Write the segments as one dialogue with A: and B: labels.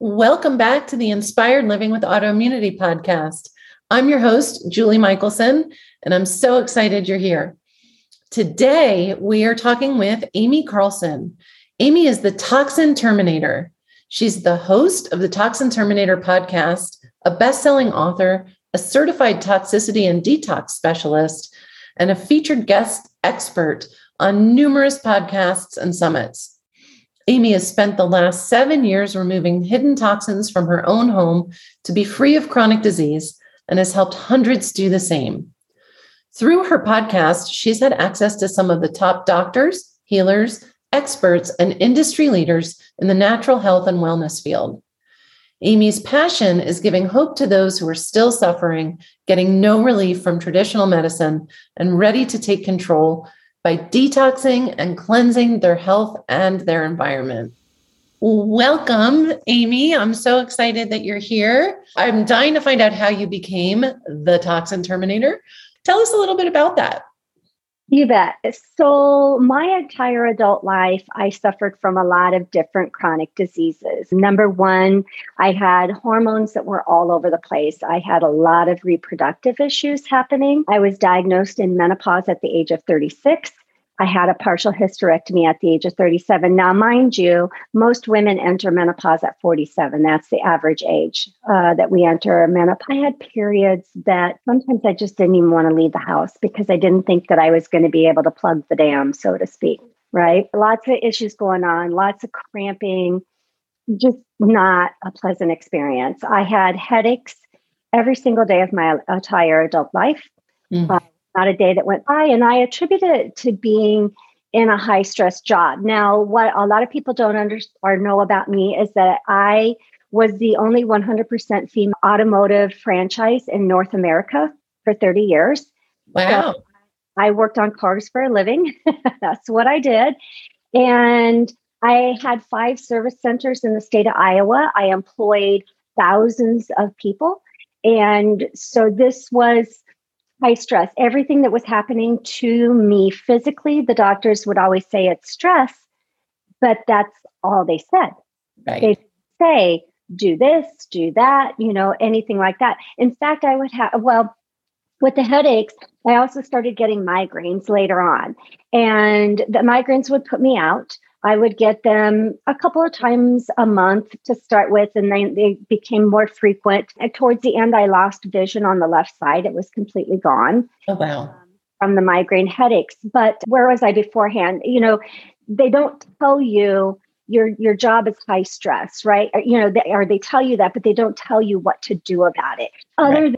A: Welcome back to the Inspired Living with Autoimmunity podcast. I'm your host, Julie Michelson, and I'm so excited you're here. Today, we are talking with Amy Carlson. Amy is the Toxin Terminator. She's the host of the Toxin Terminator podcast, a best selling author, a certified toxicity and detox specialist, and a featured guest expert on numerous podcasts and summits. Amy has spent the last seven years removing hidden toxins from her own home to be free of chronic disease and has helped hundreds do the same. Through her podcast, she's had access to some of the top doctors, healers, experts, and industry leaders in the natural health and wellness field. Amy's passion is giving hope to those who are still suffering, getting no relief from traditional medicine, and ready to take control by detoxing and cleansing their health and their environment. Welcome, Amy. I'm so excited that you're here. I'm dying to find out how you became the Toxin Terminator. Tell us a little bit about that.
B: You bet. So, my entire adult life, I suffered from a lot of different chronic diseases. Number one, I had hormones that were all over the place. I had a lot of reproductive issues happening. I was diagnosed in menopause at the age of 36. I had a partial hysterectomy at the age of 37. Now, mind you, most women enter menopause at 47. That's the average age uh, that we enter menopause. I had periods that sometimes I just didn't even want to leave the house because I didn't think that I was going to be able to plug the dam, so to speak. Right? Lots of issues going on, lots of cramping, just not a pleasant experience. I had headaches every single day of my entire adult life. Mm. Uh, not a day that went by. And I attribute it to being in a high stress job. Now, what a lot of people don't understand or know about me is that I was the only 100% female automotive franchise in North America for 30 years.
A: Wow. So
B: I worked on cars for a living. That's what I did. And I had five service centers in the state of Iowa. I employed thousands of people. And so this was high stress. Everything that was happening to me physically, the doctors would always say it's stress, but that's all they said. Right. They say, do this, do that, you know, anything like that. In fact, I would have, well, with the headaches, I also started getting migraines later on. And the migraines would put me out. I would get them a couple of times a month to start with, and then they became more frequent. And towards the end, I lost vision on the left side. It was completely gone.
A: Oh, wow. Um,
B: from the migraine headaches. But where was I beforehand? You know, they don't tell you your your job is high stress, right? Or, you know, they, or they tell you that, but they don't tell you what to do about it. Other right. than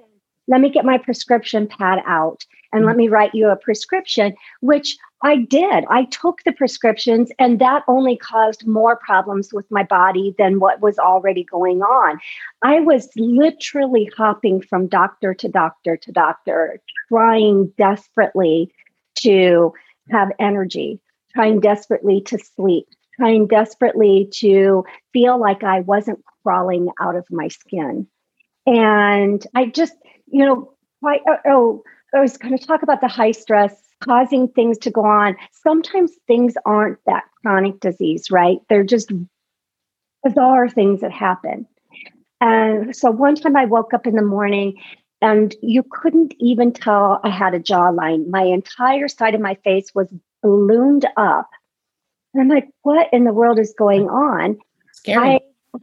B: let me get my prescription pad out and mm-hmm. let me write you a prescription, which I did. I took the prescriptions, and that only caused more problems with my body than what was already going on. I was literally hopping from doctor to doctor to doctor, trying desperately to have energy, trying desperately to sleep, trying desperately to feel like I wasn't crawling out of my skin. And I just, you know, why, oh, oh I was going to talk about the high stress causing things to go on. Sometimes things aren't that chronic disease, right? They're just bizarre things that happen. And so one time I woke up in the morning and you couldn't even tell I had a jawline. My entire side of my face was ballooned up. And I'm like, what in the world is going on?
A: Scary.
B: I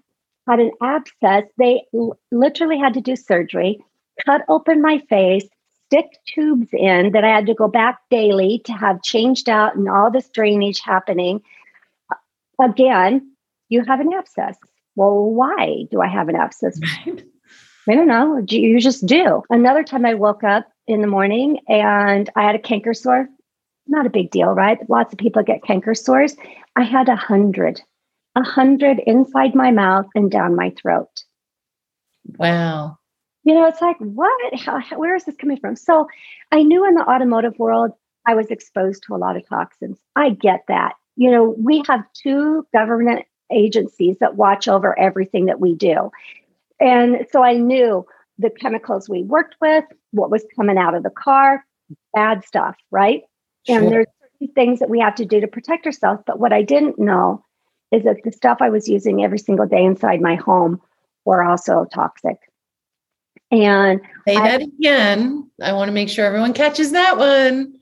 B: had an abscess. They l- literally had to do surgery, cut open my face, stick tubes in that I had to go back daily to have changed out and all this drainage happening. Again, you have an abscess. Well, why do I have an abscess? Right. I don't know. You just do. Another time I woke up in the morning and I had a canker sore. Not a big deal, right? Lots of people get canker sores. I had a hundred, a hundred inside my mouth and down my throat.
A: Wow
B: you know, it's like, what? How, where is this coming from? So I knew in the automotive world, I was exposed to a lot of toxins. I get that. You know, we have two government agencies that watch over everything that we do. And so I knew the chemicals we worked with, what was coming out of the car, bad stuff, right? Sure. And there's certain things that we have to do to protect ourselves. But what I didn't know is that the stuff I was using every single day inside my home were also toxic. And
A: say that I, again. I want to make sure everyone catches that one.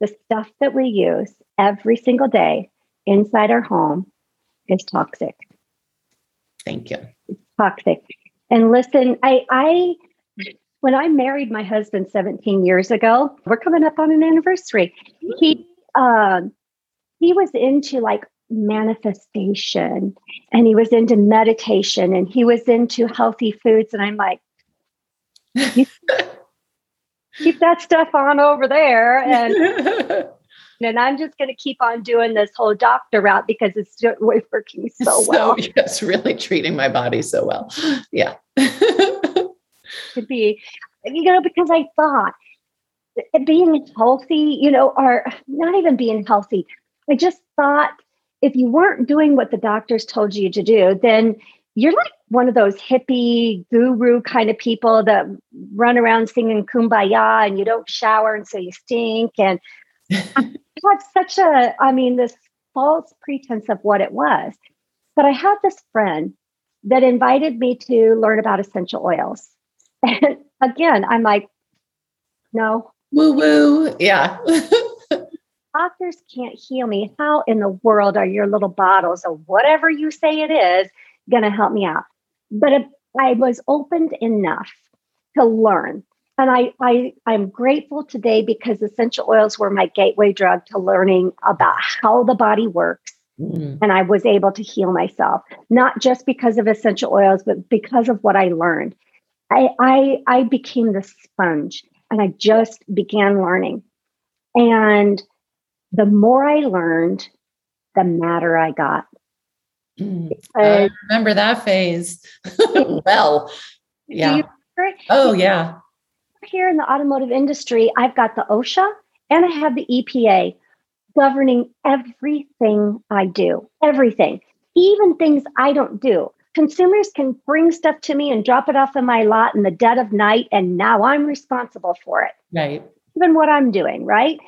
B: The stuff that we use every single day inside our home is toxic.
A: Thank you.
B: It's toxic. And listen, I I when I married my husband 17 years ago, we're coming up on an anniversary. He um he was into like manifestation and he was into meditation and he was into healthy foods and I'm like keep that stuff on over there and and I'm just going to keep on doing this whole doctor route because it's working so, so well.
A: Yes, really treating my body so well. Yeah.
B: to be, you know, because I thought eh, being healthy, you know, or not even being healthy, I just thought if you weren't doing what the doctors told you to do, then you're like one of those hippie guru kind of people that run around singing kumbaya and you don't shower and so you stink and had such a, I mean, this false pretense of what it was. But I had this friend that invited me to learn about essential oils. And again, I'm like, no.
A: Woo woo. Yeah.
B: Doctors can't heal me. How in the world are your little bottles of whatever you say it is going to help me out? But I was opened enough to learn and I, I i'm grateful today because essential oils were my gateway drug to learning about how the body works mm. and i was able to heal myself not just because of essential oils but because of what i learned i i, I became the sponge and i just began learning and the more i learned the madder i got.
A: I uh, remember that phase well yeah oh yeah
B: here in the automotive industry, I've got the OSHA and I have the EPA governing everything I do, everything, even things I don't do. Consumers can bring stuff to me and drop it off in my lot in the dead of night, and now I'm responsible for it.
A: Right.
B: Even what I'm doing, right?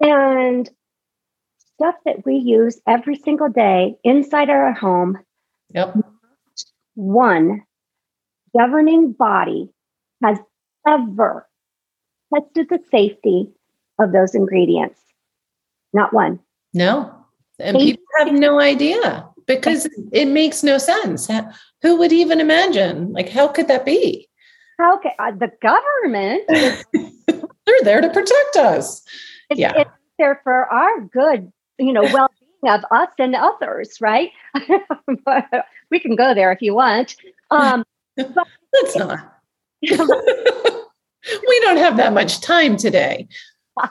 B: And stuff that we use every single day inside our home.
A: Yep.
B: One governing body has ever tested the safety of those ingredients. Not one.
A: No. And people have no idea because it makes no sense. Who would even imagine? Like, how could that be?
B: How can uh, the government?
A: They're there to protect us.
B: It's, yeah. It's there for our good, you know, well being of us and others, right? we can go there if you want. Um,
A: but That's not. we don't have that much time today.
B: so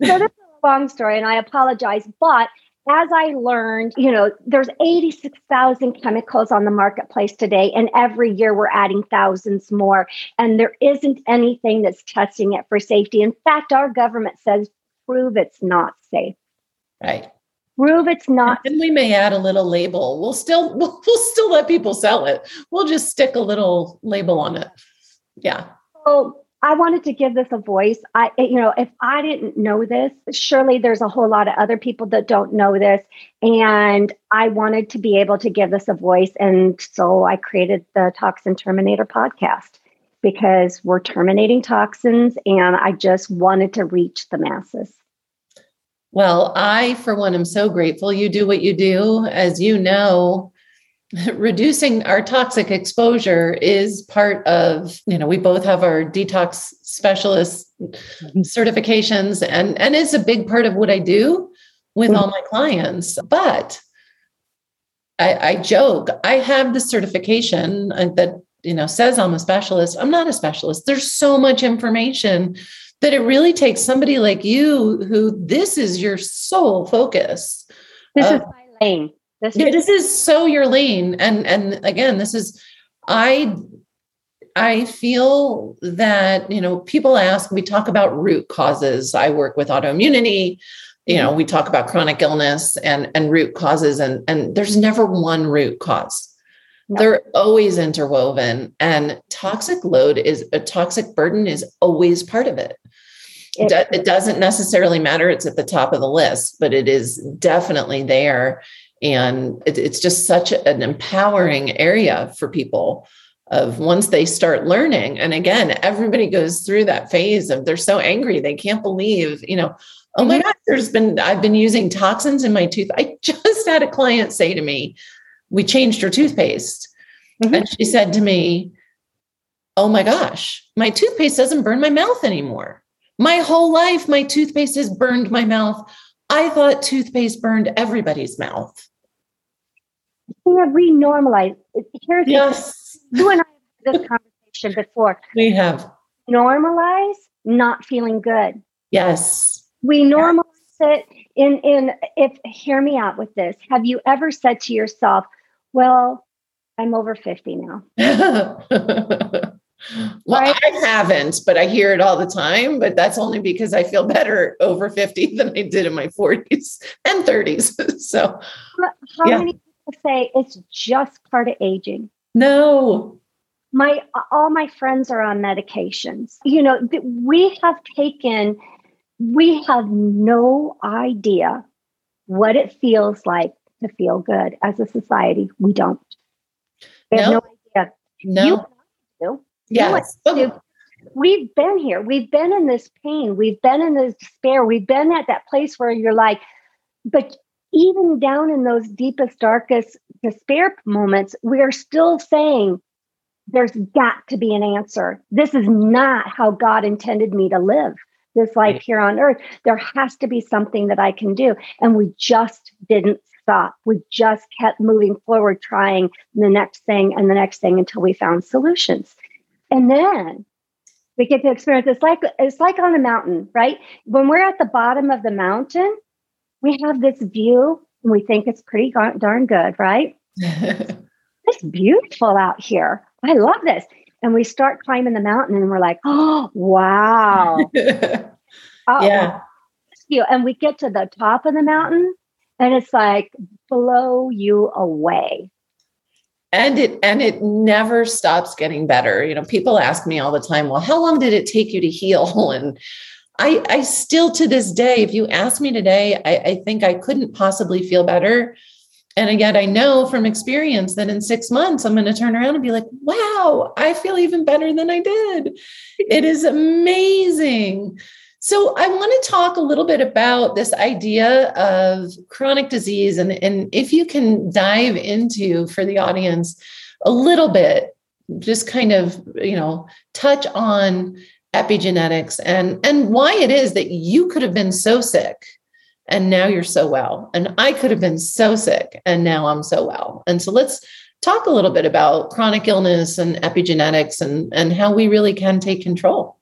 B: this is a long story, and I apologize, but as I learned, you know, there's 86,000 chemicals on the marketplace today, and every year we're adding thousands more. And there isn't anything that's testing it for safety. In fact, our government says prove it's not safe.
A: Right.
B: Prove it's not.
A: And we may add a little label. We'll still we'll, we'll still let people sell it. We'll just stick a little label on it. Yeah.
B: So I wanted to give this a voice. I, you know, if I didn't know this, surely there's a whole lot of other people that don't know this. And I wanted to be able to give this a voice. And so I created the Toxin Terminator podcast because we're terminating toxins and I just wanted to reach the masses.
A: Well, I, for one, am so grateful you do what you do. As you know, reducing our toxic exposure is part of you know we both have our detox specialist certifications and and it's a big part of what i do with all my clients. But I, I joke i have the certification uh, that you know says i'm a specialist. I'm not a specialist. There's so much information that it really takes somebody like you who this is your sole focus
B: this uh, is my lane
A: this yeah, is, this is so your lane. And and again, this is I I feel that, you know, people ask, we talk about root causes. I work with autoimmunity, you know, we talk about chronic illness and, and root causes, and, and there's never one root cause. No. They're always interwoven, and toxic load is a toxic burden is always part of it. It, it doesn't necessarily matter, it's at the top of the list, but it is definitely there. And it, it's just such an empowering area for people of once they start learning. And again, everybody goes through that phase of they're so angry, they can't believe, you know, oh my mm-hmm. God, there's been, I've been using toxins in my tooth. I just had a client say to me, we changed her toothpaste. Mm-hmm. And she said to me, oh my gosh, my toothpaste doesn't burn my mouth anymore. My whole life, my toothpaste has burned my mouth. I thought toothpaste burned everybody's mouth.
B: We have renormalized. Here's yes. you and I have had this conversation before.
A: We have
B: normalize not feeling good.
A: Yes.
B: We normalize yes. it in in if hear me out with this. Have you ever said to yourself, "Well, I'm over 50 now."
A: Well, right? I haven't, but I hear it all the time. But that's only because I feel better over 50 than I did in my 40s and 30s. So,
B: how yeah. many people say it's just part of aging?
A: No.
B: My all my friends are on medications. You know, we have taken we have no idea what it feels like to feel good as a society. We don't. We have no, no idea.
A: No.
B: You
A: Yes.
B: We've been here. We've been in this pain. We've been in this despair. We've been at that place where you're like, but even down in those deepest, darkest despair moments, we are still saying, there's got to be an answer. This is not how God intended me to live this life here on earth. There has to be something that I can do. And we just didn't stop. We just kept moving forward, trying the next thing and the next thing until we found solutions. And then we get to experience it's like it's like on a mountain, right? When we're at the bottom of the mountain, we have this view and we think it's pretty darn good, right? it's beautiful out here. I love this. And we start climbing the mountain and we're like, oh, wow.
A: yeah.
B: And we get to the top of the mountain and it's like blow you away
A: and it and it never stops getting better. You know people ask me all the time well how long did it take you to heal? And i i still to this day if you ask me today i, I think i couldn't possibly feel better. And yet i know from experience that in six months i'm going to turn around and be like wow i feel even better than i did. It is amazing so I want to talk a little bit about this idea of chronic disease and, and if you can dive into for the audience a little bit, just kind of, you know, touch on epigenetics and and why it is that you could have been so sick and now you're so well and I could have been so sick and now I'm so well. And so let's talk a little bit about chronic illness and epigenetics and and how we really can take control.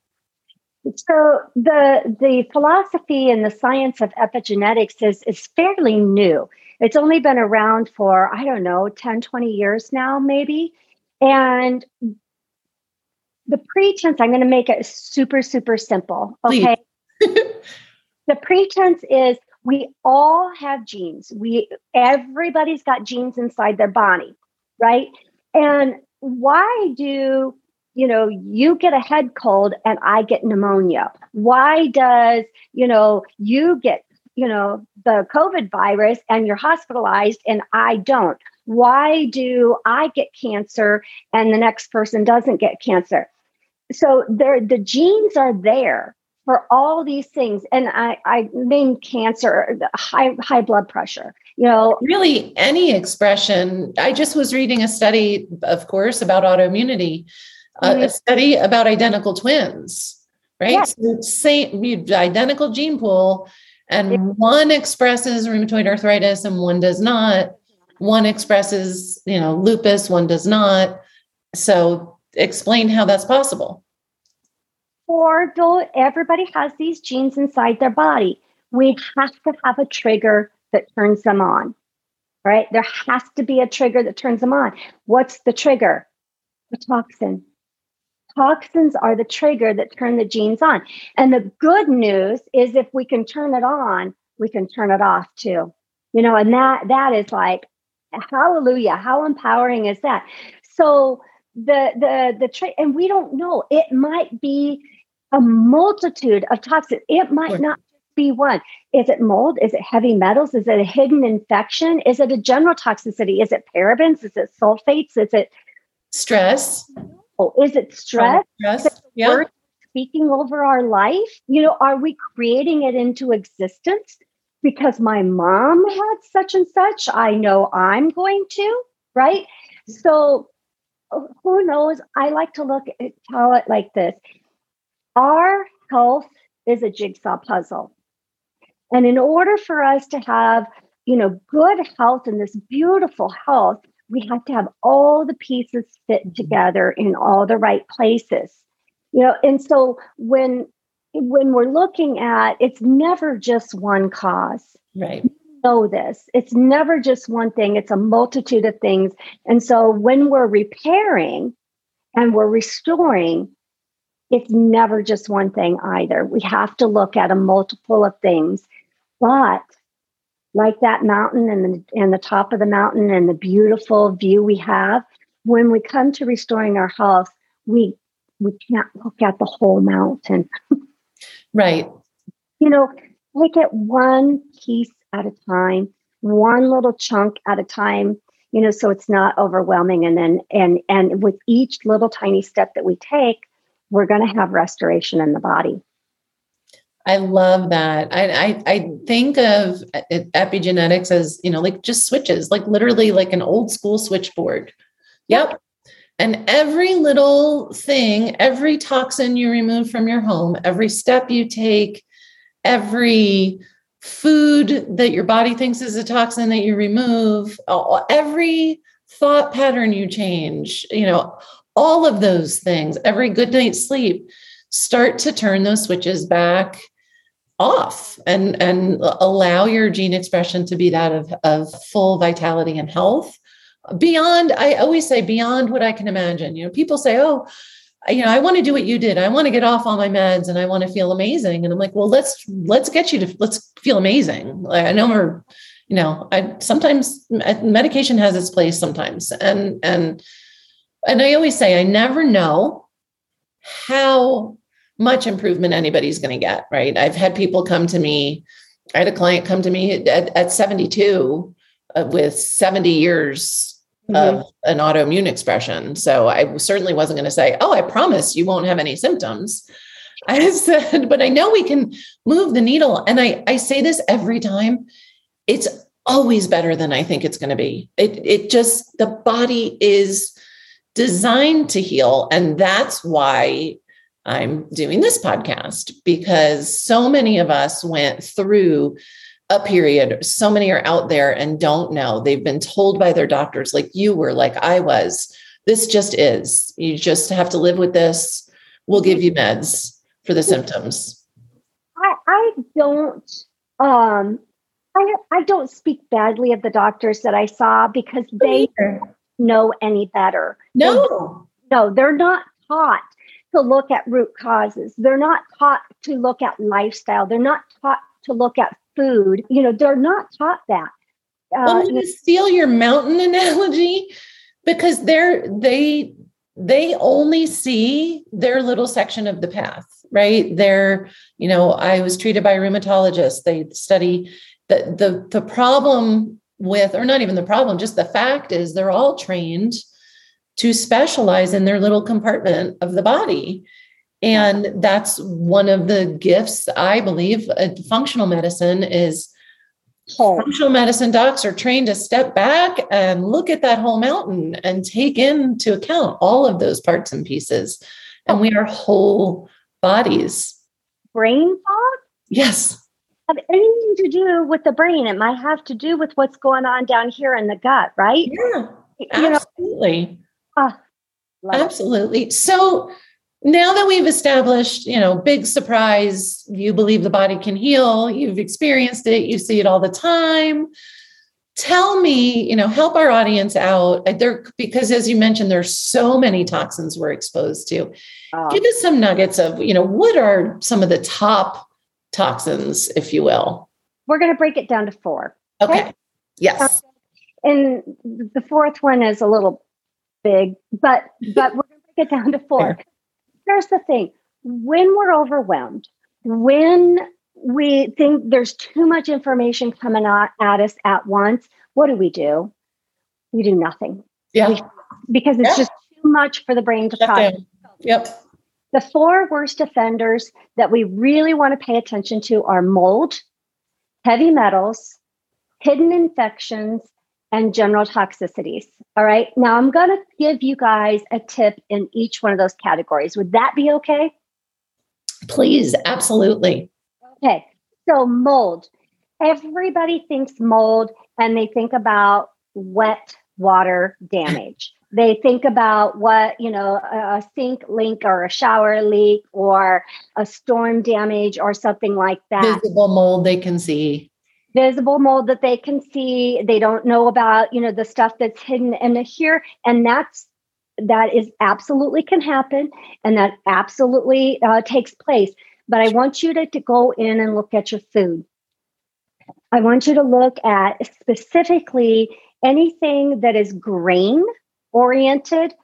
B: So the the philosophy and the science of epigenetics is is fairly new. It's only been around for I don't know 10 20 years now maybe. And the pretense I'm going to make it super super simple, okay? the pretense is we all have genes. We everybody's got genes inside their body, right? And why do you know, you get a head cold and I get pneumonia? Why does, you know, you get, you know, the COVID virus and you're hospitalized and I don't? Why do I get cancer and the next person doesn't get cancer? So there, the genes are there for all these things. And I, I mean cancer, high, high blood pressure, you know.
A: Really any expression. I just was reading a study, of course, about autoimmunity mm-hmm. a study about identical twins, right? Yes. So same identical gene pool, and one expresses rheumatoid arthritis and one does not. One expresses, you know, lupus, one does not. So explain how that's possible.
B: Or though everybody has these genes inside their body, we have to have a trigger that turns them on. Right? There has to be a trigger that turns them on. What's the trigger? A toxin toxins are the trigger that turn the genes on. And the good news is if we can turn it on, we can turn it off too. You know, and that that is like hallelujah. How empowering is that? So the the the tra- and we don't know. It might be a multitude of toxins. It might not be one? Is it mold? Is it heavy metals? Is it a hidden infection? Is it a general toxicity? Is it parabens? Is it sulfates? Is it
A: stress?
B: Oh, is it stress?
A: Stress. Yeah.
B: Speaking over our life, you know, are we creating it into existence? Because my mom had such and such, I know I'm going to, right? So who knows? I like to look at tell it like this. Our health is a jigsaw puzzle. And in order for us to have, you know, good health and this beautiful health, we have to have all the pieces fit mm-hmm. together in all the right places. You know, and so when when we're looking at it's never just one cause.
A: Right.
B: know this. It's never just one thing, it's a multitude of things. And so when we're repairing and we're restoring, it's never just one thing either. We have to look at a multiple of things. But like that mountain and the, and the top of the mountain and the beautiful view we have, when we come to restoring our health, we we can't look at the whole mountain.
A: right.
B: You know, take it one piece at a time, one little chunk at a time, you know, so it's not overwhelming. And then and and with each little tiny step that we take, we're going to have restoration in the body.
A: I love that. I, I, I think of epigenetics as you know, like just switches, like literally like an old school switchboard. Yep. And every little thing, every toxin you remove from your home, every step you take, every food that your body thinks is a toxin that you remove, every thought pattern you change, you know, all of those things, every good night's sleep, start to turn those switches back off and and allow your gene expression to be that of, of full vitality and health. Beyond i always say beyond what i can imagine. You know people say oh you know i want to do what you did. I want to get off all my meds and i want to feel amazing. And i'm like well let's let's get you to let's feel amazing. I know we're you know i sometimes medication has its place sometimes. And and and I always say, I never know how much improvement anybody's going to get, right? I've had people come to me. I had a client come to me at, at 72 uh, with 70 years mm-hmm. of an autoimmune expression. So I certainly wasn't going to say, Oh, I promise you won't have any symptoms. I said, but I know we can move the needle. And I, I say this every time. It's always better than I think it's going to be. It, it just, the body is designed to heal. And that's why I'm doing this podcast because so many of us went through a period. So many are out there and don't know. They've been told by their doctors, like you were, like I was. This just is. You just have to live with this. We'll give you meds for the symptoms.
B: I, I don't um I, I don't speak badly of the doctors that I saw because they know any better.
A: No.
B: They, no, they're not taught to look at root causes. They're not taught to look at lifestyle. They're not taught to look at food. You know, they're not taught that.
A: Uh, I'm going to steal your mountain analogy because they're they they only see their little section of the path, right? They're, you know, I was treated by a rheumatologist. They study the the the problem with, or not even the problem, just the fact is they're all trained to specialize in their little compartment of the body. And that's one of the gifts I believe functional medicine is oh. functional medicine docs are trained to step back and look at that whole mountain and take into account all of those parts and pieces. And we are whole bodies.
B: Brain fog?
A: Yes
B: have anything to do with the brain. It might have to do with what's going on down here in the gut, right?
A: Yeah, absolutely. Know? Uh, absolutely. It. So now that we've established, you know, big surprise, you believe the body can heal, you've experienced it, you see it all the time. Tell me, you know, help our audience out there because as you mentioned, there's so many toxins we're exposed to. Uh, Give us some nuggets of, you know, what are some of the top toxins, if you will?
B: We're going to break it down to four.
A: Okay. okay? Yes.
B: and the fourth one is a little big, but but we're going to break it down to four. Here's the thing: when we're overwhelmed, when we think there's too much information coming at, at us at once. What do we do? We do nothing.
A: Yeah.
B: We, because it's
A: Yeah.
B: just too much for the brain to process.
A: Yep.
B: The four worst offenders that we really want to pay attention to are mold, heavy metals, hidden infections, and general toxicities. All right. Now I'm going to give you guys a tip in each one of those categories. Would that be okay?
A: Please. Absolutely.
B: Okay. So, mold. Everybody thinks mold and they think about wet water damage. They think about what, you know, a sink leak or a shower leak or a storm damage or something like that.
A: Visible mold they can see.
B: Visible mold that they can see. They don't know about, you know, the stuff that's hidden in here. And that's, that is absolutely can happen and that absolutely uh, takes place. But I want you to, to go in and look at your food. I want you to look at specifically anything that is grain oriented,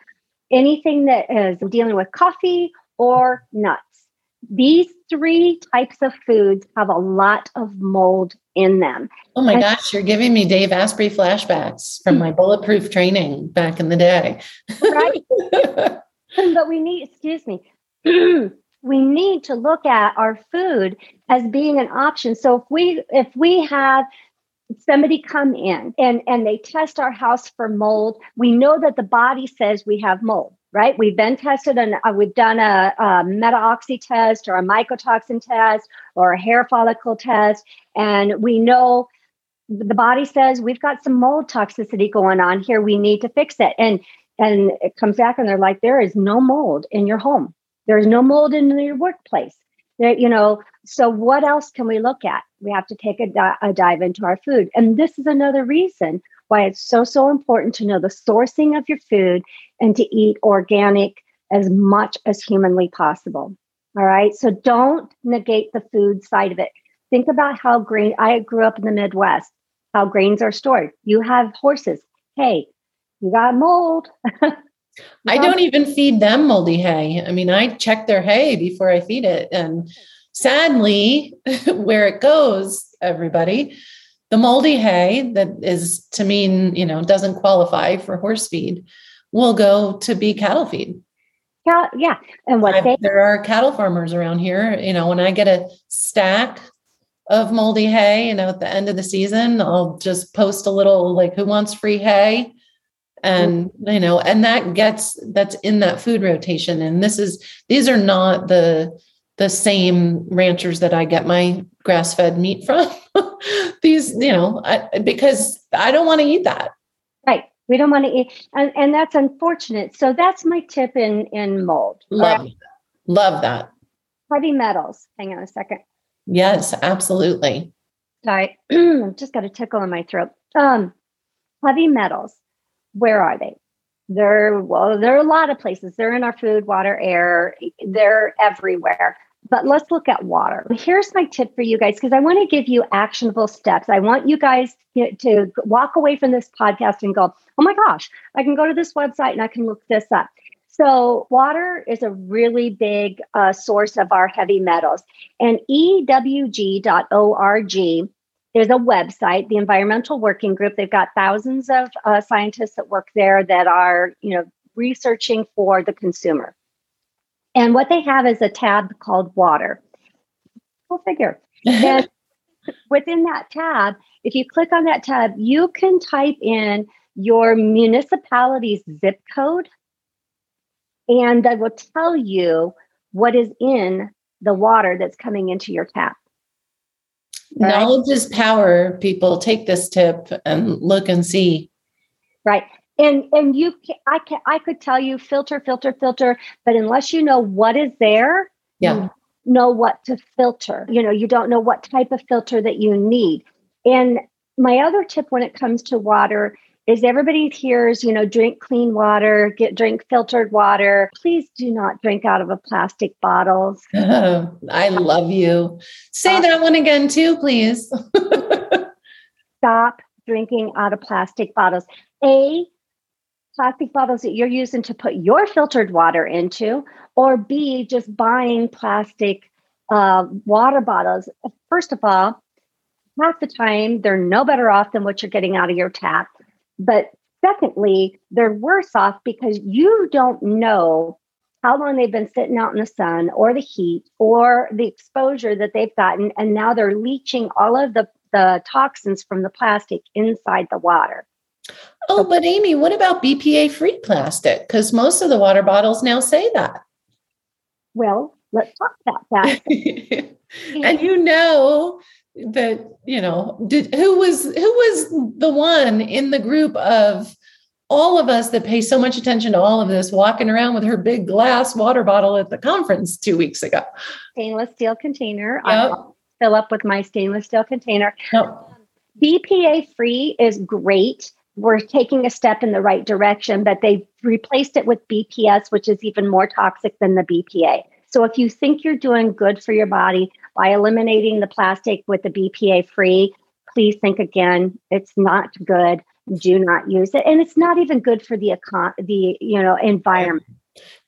B: anything that is dealing with coffee or nuts. These three types of foods have a lot of mold in them.
A: Oh my
B: I-
A: gosh, you're giving me Dave Asprey flashbacks from my bulletproof training back in the day.
B: Right. but we need, excuse me, we need to look at our food as being an option. So if we if we have somebody come in and and they test our house for mold, we know that the body says we have mold. Right, we've been tested and uh, we've done a, a meta-oxy test or a mycotoxin test or a hair follicle test, and we know the body says we've got some mold toxicity going on here. We need to fix it. And and it comes back and they're like, there is no mold in your home. There's no mold in your workplace. There, you know, so what else can we look at? We have to take a, di- a dive into our food. And this is another reason why it's so, so important to know the sourcing of your food and to eat organic as much as humanly possible. All right. So don't negate the food side of it. Think about how grain, I grew up in the Midwest, how grains are stored. You have horses. Hey, you got mold.
A: I don't even feed them moldy hay. I mean, I check their hay before I feed it. And sadly, where it goes, everybody, the moldy hay that is to mean, you know, doesn't qualify for horse feed will go to be cattle feed.
B: Yeah, yeah. And what
A: I-
B: they
A: there are cattle farmers around here. You know, when I get a stack of moldy hay, you know, at the end of the season, I'll just post a little like, who wants free hay? And, you know, and that gets that's in that food rotation. And this is, these are not the, the same ranchers that I get my grass fed meat from. these, you know, I, because I don't want to eat that.
B: right. We don't want to eat, and, and that's unfortunate. So that's my tip in in mold.
A: Love,
B: right.
A: love that.
B: Heavy metals. Hang on a second.
A: Yes, absolutely.
B: Sorry, I've just got a tickle in my throat. Um, heavy metals. Where are they? They're well, there are a lot of places. They're in our food, water, air. They're everywhere. But let's look at water. Here's my tip for you guys because I want to give you actionable steps. I want you guys to, walk away from this podcast and go, oh my gosh, I can go to this website and I can look this up. So, water is a really big uh, source of our heavy metals. And ewg.org is a website, the Environmental Working Group. They've got thousands of uh, scientists that work there that are, you know, researching for the consumer. And what they have is a tab called water. Go figure. And within that tab, if you click on that tab, you can type in your municipality's zip code, and that will tell you what is in the water that's coming into your tap. Right.
A: Knowledge is power. People take this tip and look and see.
B: Right. And and you can, I can I could tell you filter filter filter but unless you know what is there
A: Yeah.
B: you know what to filter you know you don't know what type of filter that you need and my other tip when it comes to water is everybody hears you know drink clean water get drink filtered water please do not drink out of a plastic bottles
A: I love you. Say that one again, too, please.
B: stop drinking out of plastic bottles. A, plastic bottles that you're using to put your filtered water into, or B, just buying plastic uh, water bottles, first of all, half the time they're no better off than what you're getting out of your tap. But secondly, they're worse off because you don't know how long they've been sitting out in the sun or the heat or the exposure that they've gotten. And now they're leaching all of the, the toxins from the plastic inside the water.
A: Oh, but Amy, what about BPA free plastic? Because most of the water bottles now say that.
B: Well, let's talk about that.
A: and you know that, you know, did who was who was the one in the group of all of us that pay so much attention to all of this walking around with her big glass water bottle at the conference two weeks ago.
B: Stainless steel container. Yep. I'll fill up with my stainless steel container. Yep. BPA free is great. We're taking a step in the right direction, but they've replaced it with BPS, which is even more toxic than the BPA. So if you think you're doing good for your body by eliminating the plastic with the BPA free, please think again. It's not good. Do not use it. And it's not even good for the econ the you know environment.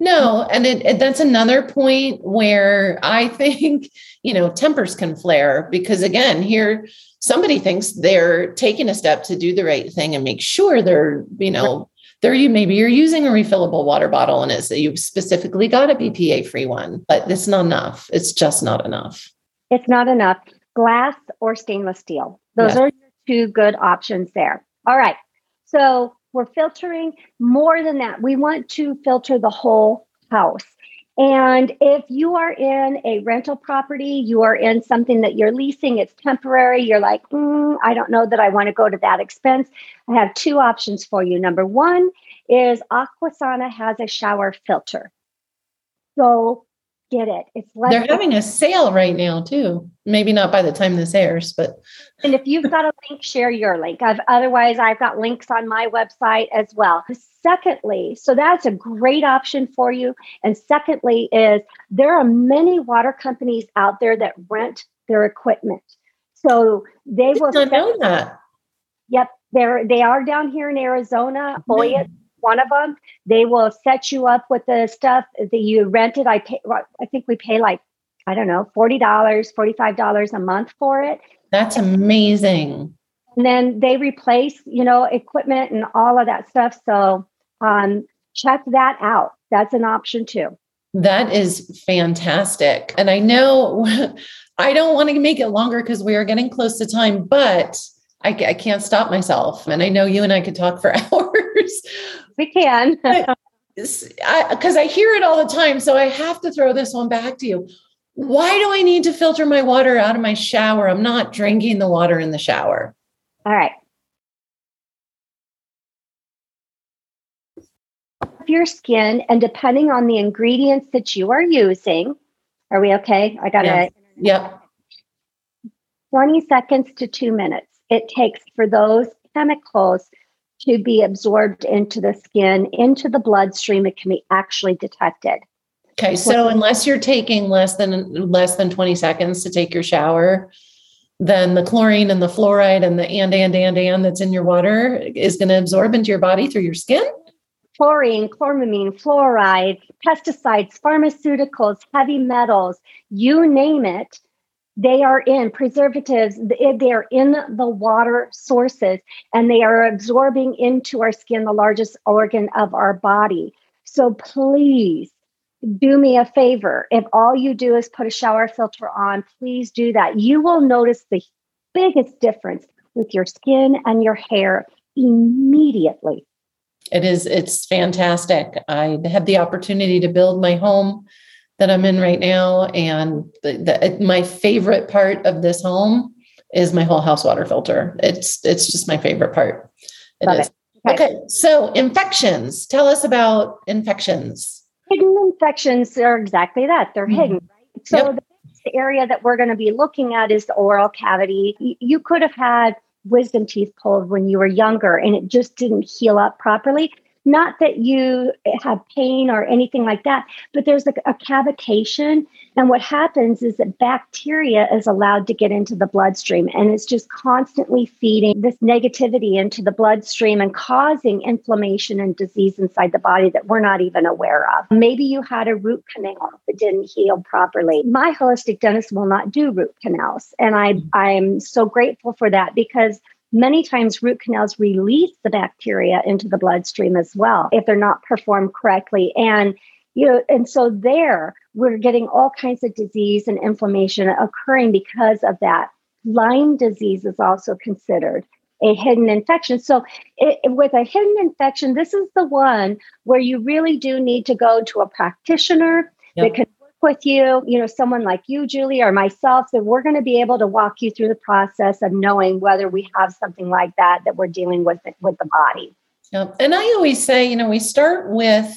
A: No and it, it, that's another point where i think you know tempers can flare because again here somebody thinks they're taking a step to do the right thing and make sure they're you know there you maybe you're using a refillable water bottle and it's you specifically got a bpa free one but it's not enough it's just not enough
B: it's not enough glass or stainless steel those are two good options there all right. So we're filtering more than that. We want to filter the whole house. And if you are in a rental property, you are in something that you're leasing, it's temporary, you're like, mm, I don't know that I want to go to that expense. I have two options for you. Number one is Aquasana has a shower filter. So get it. It's
A: less they're having a sale right now too. Maybe not by the time this airs, but
B: and if you've got a link, share your link. I've otherwise I've got links on my website as well. Secondly, so that's a great option for you. And secondly, is there are many water companies out there that rent their equipment. So they will
A: know that.
B: Yep, they're they are down here in Arizona. Mm-hmm. Boy, one of them. They will set you up with the stuff that you rented. I pay, I think we pay like, I don't know, $40, $45 a month for it.
A: That's amazing.
B: And then they replace, you know, equipment and all of that stuff. So um, check that out. That's an option too.
A: That is fantastic. And I know I don't want to make it longer because we are getting close to time, but I, I, can't stop myself. And I know you and I could talk for hours.
B: We can.
A: Because I, I hear it all the time. So I have to throw this one back to you. Why do I need to filter my water out of my shower? I'm not drinking the water in the shower.
B: All right. Your skin, and depending on the ingredients that you are using, are we okay? I got
A: it. Yep.
B: 20 seconds to two minutes it takes for those chemicals to be absorbed into the skin, into the bloodstream, it can be actually detected.
A: Okay, so unless you're taking less than less than 20 seconds to take your shower, then the chlorine and the fluoride and the and and and and that's in your water is going to absorb into your body through your skin.
B: Chlorine, chloramine, fluoride, pesticides, pharmaceuticals, heavy metals, you name it, they are in preservatives eh, they are in the water sources and they are absorbing into our skin the largest organ of our body. So please do me a favor. If all you do is put a shower filter on please do that. You will notice the biggest difference with your skin and your hair immediately
A: it is it's fantastic i had the opportunity to build my home that I'm in right now. And the, the, my favorite part of this home is my whole house water filter. It's it's just my favorite part. It Love is. It. Okay. okay. So infections. Tell us about infections.
B: Hidden infections are exactly that. They're mm-hmm. hidden. Right? So yep. the area that we're going to be looking at is the oral cavity. You could have had wisdom teeth pulled when you were younger and it just didn't heal up properly. Not that you have pain or anything like that, but there's a, a cavitation. And what happens is that bacteria is allowed to get into the bloodstream and it's just constantly feeding this negativity into the bloodstream and causing inflammation and disease inside the body that we're not even aware of. Maybe you had a root canal that didn't heal properly. My holistic dentist will not do root canals. And I, I'm so grateful for that because Many times, root canals release the bacteria into the bloodstream as well if they're not performed correctly. And you know, and so there we're getting all kinds of disease and inflammation occurring because of that. Lyme disease is also considered a hidden infection. So, it, with a hidden infection, this is the one where you really do need to go to a practitioner yep. that can with you, you know, someone like you, Julie, or myself, that we're going to be able to walk you through the process of knowing whether we have something like that that we're dealing with with the body.
A: Yep. And I always say, you know, we start with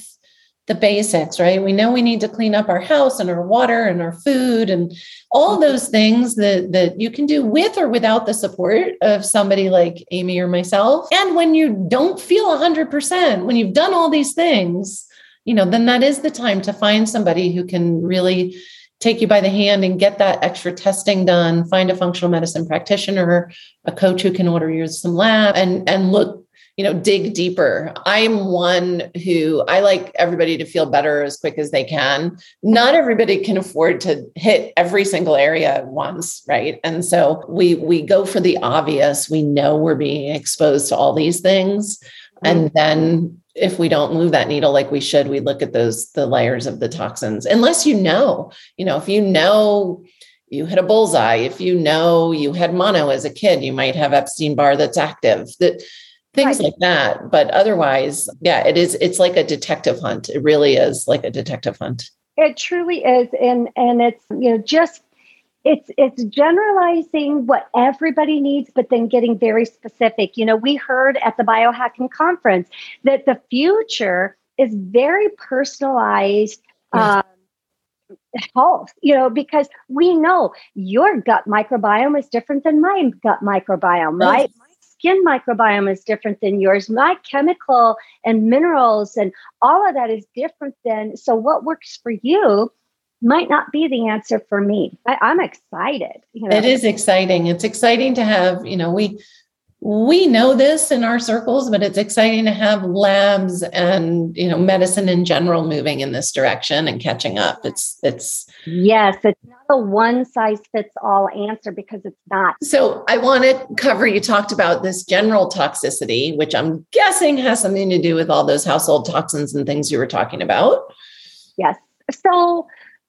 A: the basics, right? We know we need to clean up our house and our water and our food and all mm-hmm. those things that that you can do with or without the support of somebody like Amy or myself. And when you don't feel 100%, when you've done all these things, you know, then that is the time to find somebody who can really take you by the hand and get that extra testing done find a functional medicine practitioner a coach who can order you some lab and and look you know dig deeper. I'm one who i like everybody to feel better as quick as they can. Not everybody can afford to hit every single area at once right? And so we we go for the obvious. We know we're being exposed to all these things. And mm-hmm. then if we don't move that needle like we should, we look at those the layers of the toxins. Unless you know, you know, if you know you hit a bullseye, if you know you had mono as a kid, you might have Epstein Barr that's active. That things right. like that. But otherwise, yeah, it is it's like a detective hunt. It really is like a detective hunt.
B: It truly is. And and it's, you know, just it's it's generalizing what everybody needs but then getting very specific. You know we heard at the biohacking conference that the future is very personalized um, health you know because we know your gut microbiome is different than my gut microbiome right? My skin microbiome is different than yours. My chemical and minerals and all of that is different than so what works for you might not be the answer for me. I, am excited.
A: You know? It is exciting. It's exciting to have, you know, we we know this in our circles, but it's exciting to have labs and you know medicine in general moving in this direction and catching up. It's it's
B: yes, it's not a one size fits all answer because it's not.
A: So I want to cover. You talked about this general toxicity, which I'm guessing has something to do with all those household toxins and things you were talking about.
B: Yes. So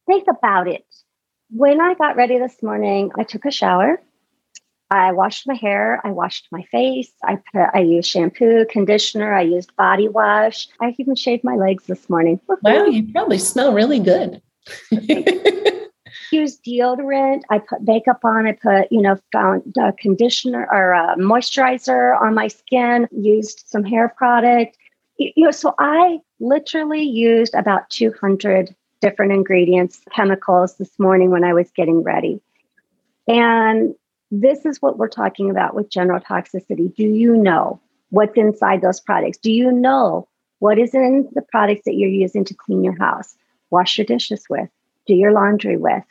B: think about it. When I got ready this morning, I took a shower. I washed my hair. I washed my face. I put, I used shampoo, conditioner. I used body wash. I even shaved my legs this morning.
A: Wow, you probably smell really good.
B: Use deodorant. I put makeup on. I put, you know, found uh, conditioner or uh, moisturizer on my skin. Used some hair product. You know, so I literally used about 200 different ingredients, chemicals this morning when I was getting ready. And this is what we're talking about with general toxicity. Do you know what's inside those products? Do you know what is in the products that you're using to clean your house, wash your dishes with, do your laundry with?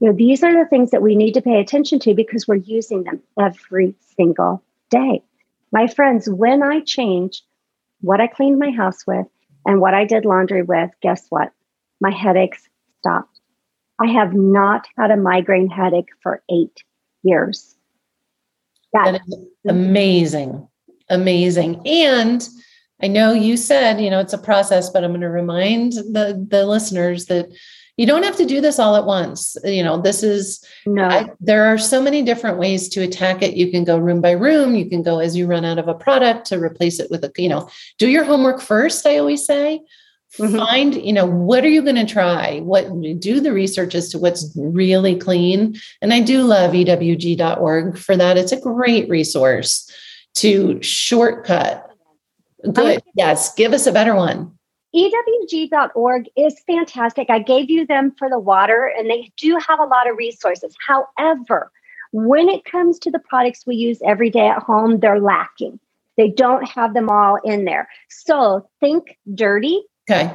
B: You know, these are the things that we need to pay attention to because we're using them every single day. My friends, when I changed what I cleaned my house with and what I did laundry with, guess what? My headaches stopped. I have not had a migraine headache for eight years.
A: That, that is amazing. Amazing. And I know you said, you know, it's a process, but I'm going to remind the, the listeners that you don't have to do this all at once. You know, this is no. I, there are so many different ways to attack it. You can go room by room. You can go as you run out of a product to replace it with a, you know, do your homework first. I always say, Mm-hmm. Find, you know, what are you going to try? What do the research as to what's really clean. And I do love ewg.org for that. It's a great resource to shortcut. Good. Yes. Give us a better one.
B: EWG.org is fantastic. I gave you them for the water, and they do have a lot of resources. However, when it comes to the products we use every day at home, they're lacking. They don't have them all in there. So think dirty.
A: Okay.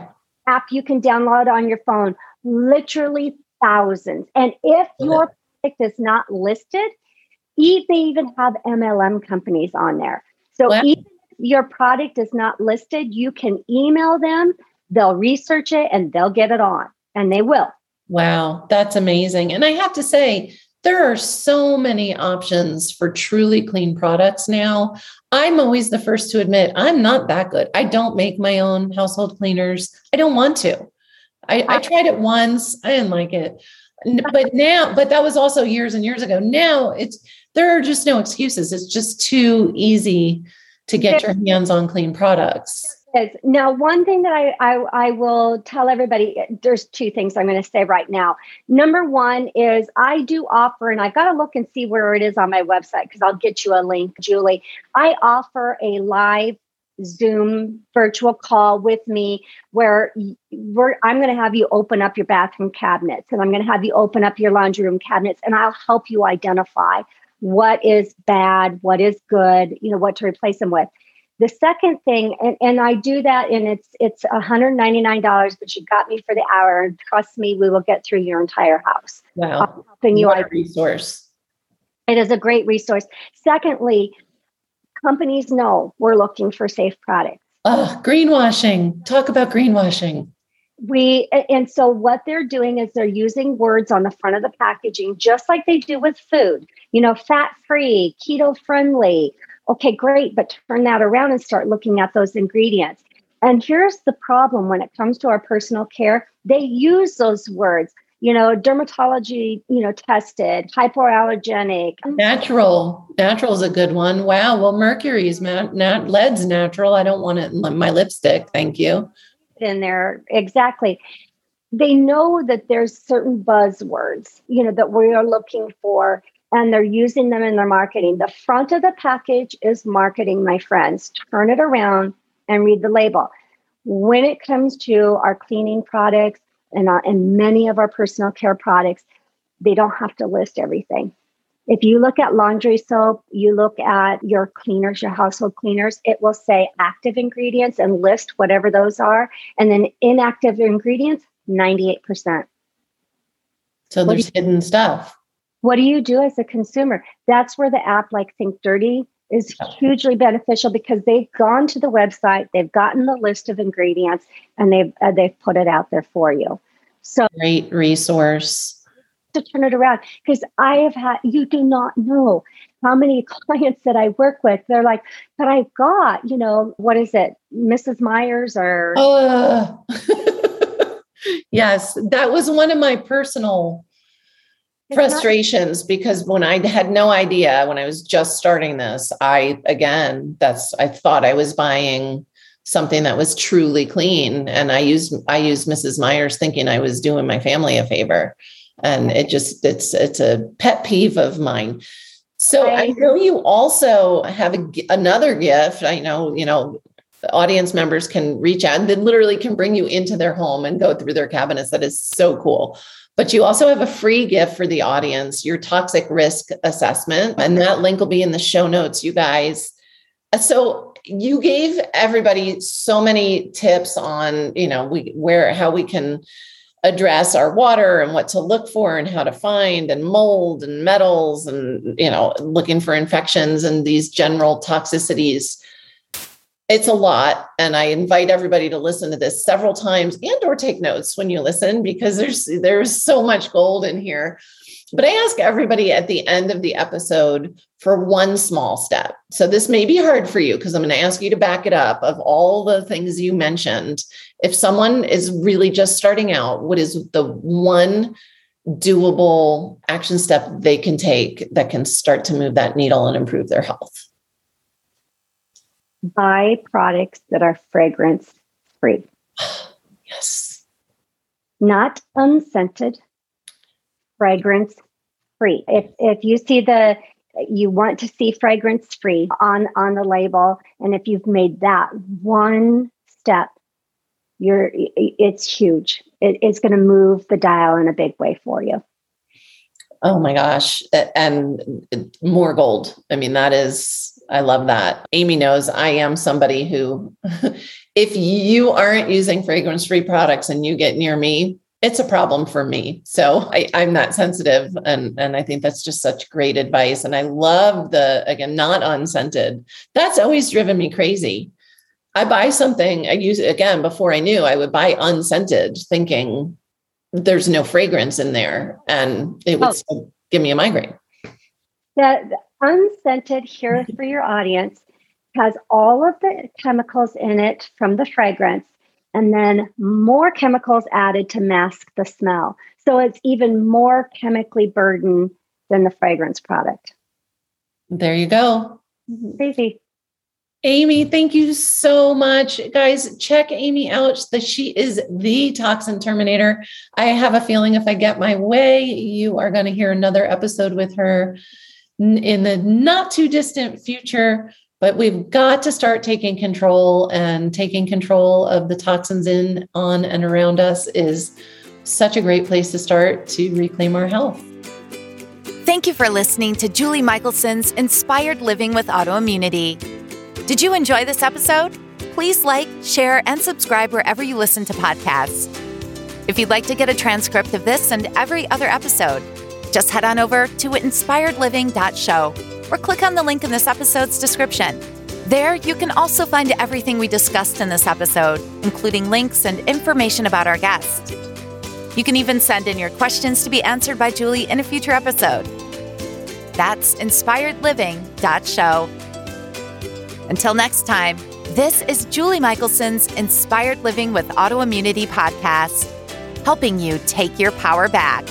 B: App you can download on your phone, literally thousands. And if your product is not listed, they even have MLM companies on there. So wow. even if your product is not listed, you can email them, they'll research it and they'll get it on, and they will.
A: Wow, that's amazing. And I have to say, there are so many options for truly clean products now. I'm always the first to admit I'm not that good. I don't make my own household cleaners. I don't want to. I, I tried it once. I didn't like it. But now, but that was also years and years ago. Now it's there are just no excuses. It's just too easy to get your hands on clean products
B: is. Now, one thing that I, I, I will tell everybody eh, there's two things I'm going to say right now. Number one is I do offer, and I've got to look and see where it is on my website because I'll get you a link, Julie. I offer a live Zoom virtual call with me where I'm going to have you open up your bathroom cabinets and I'm going to have you open up your laundry room cabinets and I'll help you identify what is bad, what is good, you know, what to replace them with. The second thing, and, and I do that, and it's it's $199, but you got me for the hour. And trust me, we will get through your entire house.
A: Wow. Helping you resource.
B: It is a great resource. Secondly, companies know we're looking for safe products.
A: Oh, greenwashing. Talk about greenwashing.
B: We and so what they're doing is they're using words on the front of the packaging, just like they do with food. You know, fat free, keto friendly, Okay, great, but turn that around and start looking at those ingredients. And here's the problem when it comes to our personal care, they use those words, you know, dermatology, you know, tested, hypoallergenic.
A: Natural. Natural is a good one. Wow. Well, mercury's not nat lead's natural. I don't want it in my lipstick. Thank you.
B: In there. Exactly. They know that there's certain buzzwords, you know, that we are looking for and they're using them in their marketing. The front of the package is marketing, my friends. Turn it around and read the label. When it comes to our cleaning products and, uh, and many of our personal care products, they don't have to list everything. If you look at laundry soap, you look at your cleaners, your household cleaners, it will say active ingredients and list whatever those are. And then inactive ingredients, 98%.
A: So there's hidden stuff.
B: What do you do as a consumer? That's where the app like Think Dirty is hugely beneficial because they've gone to the website, they've gotten the list of ingredients, and they've uh, they've put it out there for you. So
A: great resource
B: to turn it around because I have had you do not know how many clients that I work with. They're like, but I've got you know what is it, Mrs. Meyer's or.
A: Uh, yes, that was one of my personal frustrations because when I had no idea when I was just starting this, I again, that's I thought I was buying something that was truly clean and I used I used Mrs. Meyer's thinking I was doing my family a favor. And it just it's it's a pet peeve of mine. So I know you also have a, another gift. I know, you know, audience members can reach out and they literally can bring you into their home and go through their cabinets. That is so cool. But you also have a free gift for the audience, your toxic risk assessment. And that link will be in the show notes, you guys. So you gave everybody so many tips on, you know, we where how we can address our water and what to look for and how to find and mold and metals and you know looking for infections and these general toxicities it's a lot and i invite everybody to listen to this several times and or take notes when you listen because there's there's so much gold in here. But i ask everybody at the end of the episode for one small step. So this may be hard for you because i'm going to ask you to back it up of all the things you mentioned. If someone is really just starting out what is the one doable action step they can take that can start to move that needle and improve their health
B: buy products that are fragrance free.
A: yes.
B: Not unscented, fragrance free. If if you see the you want to see fragrance free on on the label and if you've made that one step you're it's huge it, it's going to move the dial in a big way for you
A: oh my gosh and uh, more gold i mean that is I love that. Amy knows I am somebody who, if you aren't using fragrance free products and you get near me, it's a problem for me. So I, am not sensitive. And, and I think that's just such great advice. And I love the, again, not unscented. That's always driven me crazy. I buy something, I use it again before I knew I would buy unscented, thinking there's no fragrance in there and it would oh. give me a migraine.
B: The, unscented here mm-hmm. for your audience has all of the chemicals in it from the fragrance and then more chemicals added to mask the smell. So it's even more chemically burdened than the fragrance product.
A: There you go. Mm-hmm.
B: Easy.
A: Amy, thank you so much. Guys, check Amy out. That she is the toxin terminator. I have a feeling if I get my way, you are going to hear another episode with her in the not too distant future. But we've got to start taking control, and taking control of the toxins in, on, and around us is such a great place to start to reclaim our health.
C: Thank you for listening to Julie Michelson's Inspired Living with Autoimmunity. Did you enjoy this episode? Please like, share, and subscribe wherever you listen to podcasts. If you'd like to get a transcript of this and every other episode, just head on over to inspiredliving.show or click on the link in this episode's description. There, you can also find everything we discussed in this episode, including links and information about our guest. You can even send in your questions to be answered by Julie in a future episode. That's inspiredliving.show. Until next time, this is Julie Michelson's Inspired Living with Autoimmunity podcast, helping you take your power back.